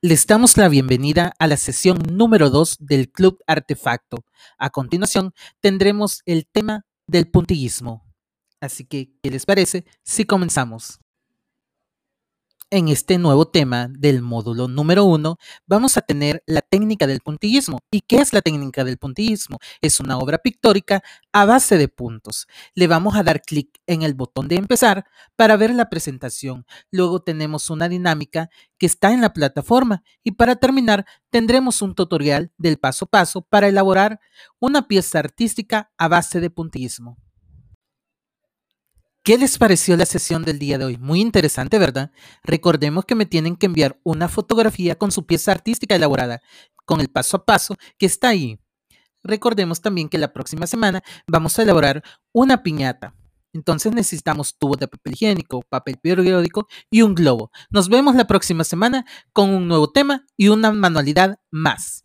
Les damos la bienvenida a la sesión número 2 del Club Artefacto. A continuación tendremos el tema del puntillismo. Así que, ¿qué les parece si comenzamos? En este nuevo tema del módulo número uno vamos a tener la técnica del puntillismo. ¿Y qué es la técnica del puntillismo? Es una obra pictórica a base de puntos. Le vamos a dar clic en el botón de empezar para ver la presentación. Luego tenemos una dinámica que está en la plataforma y para terminar tendremos un tutorial del paso a paso para elaborar una pieza artística a base de puntillismo. ¿Qué les pareció la sesión del día de hoy? Muy interesante, ¿verdad? Recordemos que me tienen que enviar una fotografía con su pieza artística elaborada, con el paso a paso que está ahí. Recordemos también que la próxima semana vamos a elaborar una piñata. Entonces necesitamos tubo de papel higiénico, papel periódico y un globo. Nos vemos la próxima semana con un nuevo tema y una manualidad más.